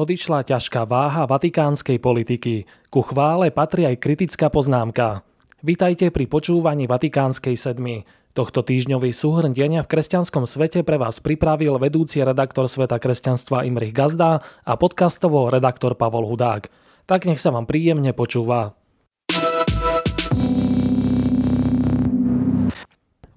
odišla ťažká váha vatikánskej politiky. Ku chvále patrí aj kritická poznámka. Vítajte pri počúvaní Vatikánskej sedmy. Tohto týždňový súhrn denia v kresťanskom svete pre vás pripravil vedúci redaktor Sveta kresťanstva Imrich Gazda a podcastovo redaktor Pavol Hudák. Tak nech sa vám príjemne počúva.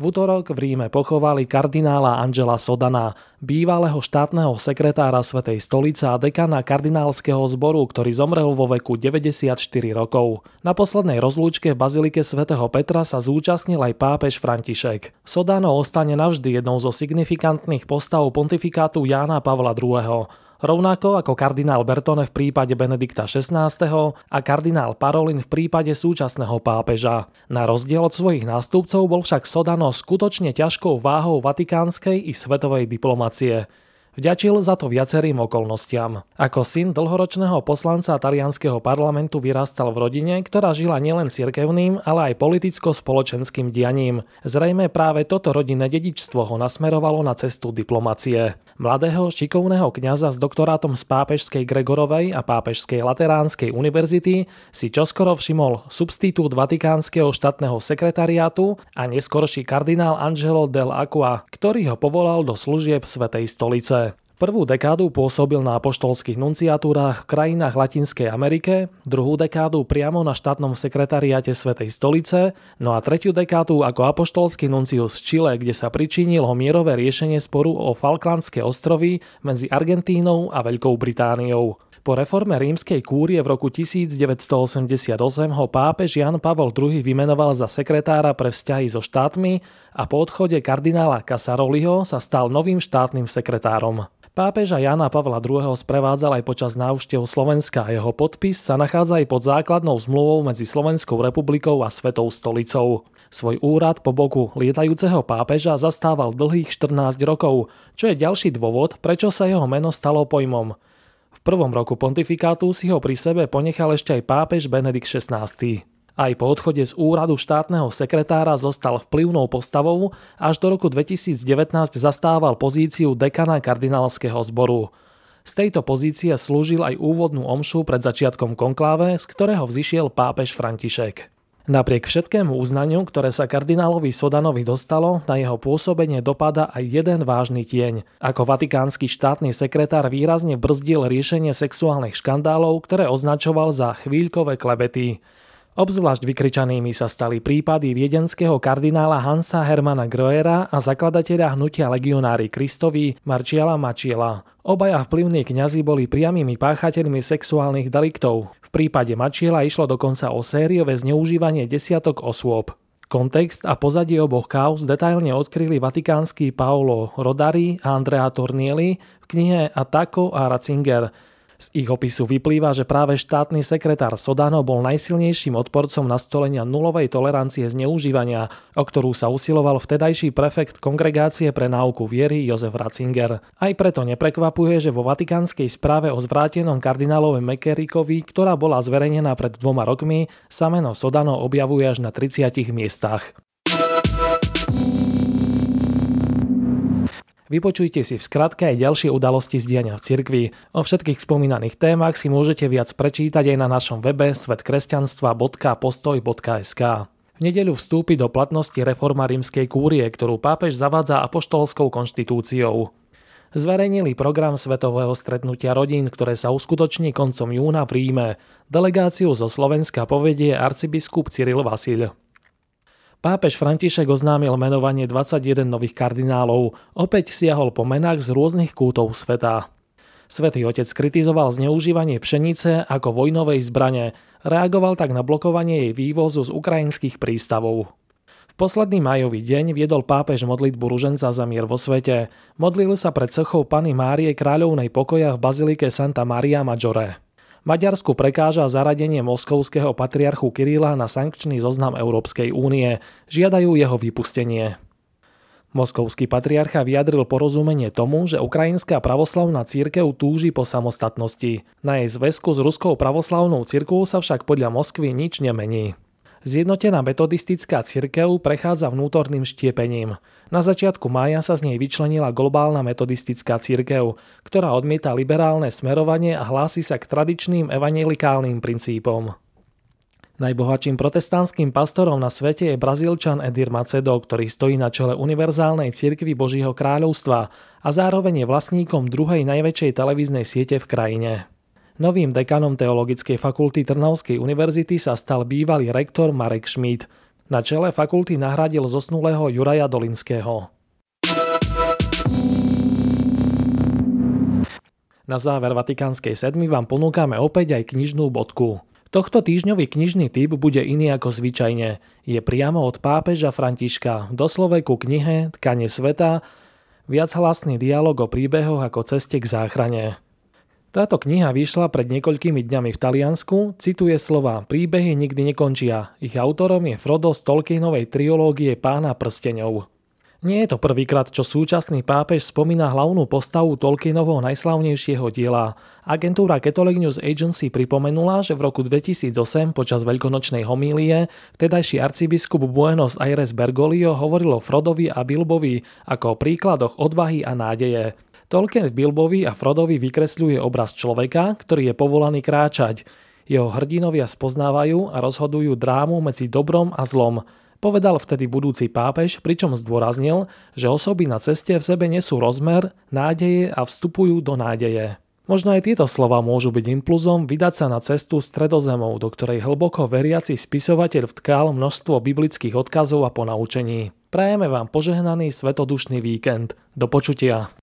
V útorok v Ríme pochovali kardinála Angela Sodana, bývalého štátneho sekretára Svetej stolice a dekana kardinálskeho zboru, ktorý zomrel vo veku 94 rokov. Na poslednej rozlúčke v Bazilike svätého Petra sa zúčastnil aj pápež František. Sodano ostane navždy jednou zo signifikantných postav pontifikátu Jána Pavla II rovnako ako kardinál Bertone v prípade Benedikta XVI. a kardinál Parolin v prípade súčasného pápeža. Na rozdiel od svojich nástupcov bol však Sodano skutočne ťažkou váhou vatikánskej i svetovej diplomacie. Vďačil za to viacerým okolnostiam. Ako syn dlhoročného poslanca talianského parlamentu vyrastal v rodine, ktorá žila nielen cirkevným, ale aj politicko-spoločenským dianím. Zrejme práve toto rodinné dedičstvo ho nasmerovalo na cestu diplomacie. Mladého šikovného kňaza s doktorátom z Pápežskej Gregorovej a Pápežskej Lateránskej univerzity si čoskoro všimol substitút Vatikánskeho štátneho sekretariátu a neskorší kardinál Angelo del Aqua, ktorý ho povolal do služieb Svetej stolice. Prvú dekádu pôsobil na apoštolských nunciatúrach v krajinách Latinskej Amerike, druhú dekádu priamo na štátnom sekretariáte Svetej stolice, no a tretiu dekádu ako apoštolský nuncius v Čile, kde sa pričinil o mierové riešenie sporu o Falklandské ostrovy medzi Argentínou a Veľkou Britániou. Po reforme rímskej kúrie v roku 1988 ho pápež Jan Pavol II vymenoval za sekretára pre vzťahy so štátmi a po odchode kardinála Casaroliho sa stal novým štátnym sekretárom. Pápeža Jana Pavla II. sprevádzal aj počas návštev Slovenska a jeho podpis sa nachádza aj pod základnou zmluvou medzi Slovenskou republikou a Svetou stolicou. Svoj úrad po boku lietajúceho pápeža zastával dlhých 14 rokov, čo je ďalší dôvod, prečo sa jeho meno stalo pojmom. V prvom roku pontifikátu si ho pri sebe ponechal ešte aj pápež Benedikt XVI. Aj po odchode z úradu štátneho sekretára zostal vplyvnou postavou, až do roku 2019 zastával pozíciu dekana kardinálskeho zboru. Z tejto pozície slúžil aj úvodnú omšu pred začiatkom konkláve, z ktorého vzýšiel pápež František. Napriek všetkému uznaniu, ktoré sa kardinálovi Sodanovi dostalo, na jeho pôsobenie dopada aj jeden vážny tieň. Ako vatikánsky štátny sekretár výrazne brzdil riešenie sexuálnych škandálov, ktoré označoval za chvíľkové klebety. Obzvlášť vykričanými sa stali prípady viedenského kardinála Hansa Hermana Groera a zakladateľa hnutia legionári Kristovi Marčiela Mačiela. Obaja vplyvní kňazi boli priamými páchateľmi sexuálnych deliktov. V prípade Mačiela išlo dokonca o sériové zneužívanie desiatok osôb. Kontext a pozadie oboch kauz detailne odkryli vatikánsky Paolo Rodari a Andrea Tornieli v knihe Atako a Ratzinger – z ich opisu vyplýva, že práve štátny sekretár Sodano bol najsilnejším odporcom nastolenia nulovej tolerancie zneužívania, o ktorú sa usiloval vtedajší prefekt Kongregácie pre náuku viery Jozef Ratzinger. Aj preto neprekvapuje, že vo vatikánskej správe o zvrátenom kardinálovi Mekerikovi, ktorá bola zverejnená pred dvoma rokmi, sa meno Sodano objavuje až na 30 miestach. Vypočujte si v skratke aj ďalšie udalosti z diania v cirkvi. O všetkých spomínaných témach si môžete viac prečítať aj na našom webe svetkresťanstva.postoj.sk. V nedeľu vstúpi do platnosti reforma rímskej kúrie, ktorú pápež zavádza apoštolskou konštitúciou. Zverejnili program Svetového stretnutia rodín, ktoré sa uskutoční koncom júna v Ríme. Delegáciu zo Slovenska povedie arcibiskup Cyril Vasil. Pápež František oznámil menovanie 21 nových kardinálov, opäť siahol po menách z rôznych kútov sveta. Svetý otec kritizoval zneužívanie pšenice ako vojnovej zbrane, reagoval tak na blokovanie jej vývozu z ukrajinských prístavov. V posledný majový deň viedol pápež modlitbu ruženca za mier vo svete. Modlil sa pred sochou Pany Márie kráľovnej pokoja v bazilike Santa Maria Maggiore. Maďarsku prekáža zaradenie moskovského patriarchu Kirila na sankčný zoznam Európskej únie. Žiadajú jeho vypustenie. Moskovský patriarcha vyjadril porozumenie tomu, že ukrajinská pravoslavná církev túži po samostatnosti. Na jej zväzku s ruskou pravoslavnou církvou sa však podľa Moskvy nič nemení. Zjednotená metodistická cirkev prechádza vnútorným štiepením. Na začiatku mája sa z nej vyčlenila globálna metodistická cirkev, ktorá odmieta liberálne smerovanie a hlási sa k tradičným evangelikálnym princípom. Najbohatším protestantským pastorom na svete je brazílčan Edir Macedo, ktorý stojí na čele Univerzálnej cirkvi Božího kráľovstva a zároveň je vlastníkom druhej najväčšej televíznej siete v krajine. Novým dekanom Teologickej fakulty Trnavskej univerzity sa stal bývalý rektor Marek Schmidt. Na čele fakulty nahradil zosnulého Juraja Dolinského. Na záver Vatikánskej sedmy vám ponúkame opäť aj knižnú bodku. Tohto týždňový knižný typ bude iný ako zvyčajne. Je priamo od pápeža Františka, doslove ku knihe Tkanie sveta, viachlasný dialog o príbehoch ako ceste k záchrane. Táto kniha vyšla pred niekoľkými dňami v Taliansku, cituje slova Príbehy nikdy nekončia. Ich autorom je Frodo z Tolkienovej triológie Pána prsteňov. Nie je to prvýkrát, čo súčasný pápež spomína hlavnú postavu Tolkienovho najslavnejšieho diela. Agentúra Catholic News Agency pripomenula, že v roku 2008 počas veľkonočnej homílie vtedajší arcibiskup Buenos Aires Bergoglio hovoril o Frodovi a Bilbovi ako o príkladoch odvahy a nádeje. Tolkien Bilbovi a Frodovi vykresľuje obraz človeka, ktorý je povolaný kráčať. Jeho hrdinovia spoznávajú a rozhodujú drámu medzi dobrom a zlom. Povedal vtedy budúci pápež, pričom zdôraznil, že osoby na ceste v sebe nesú rozmer, nádeje a vstupujú do nádeje. Možno aj tieto slova môžu byť impulzom vydať sa na cestu stredozemou, do ktorej hlboko veriaci spisovateľ vtkal množstvo biblických odkazov a ponaučení. Prajeme vám požehnaný svetodušný víkend. Do počutia.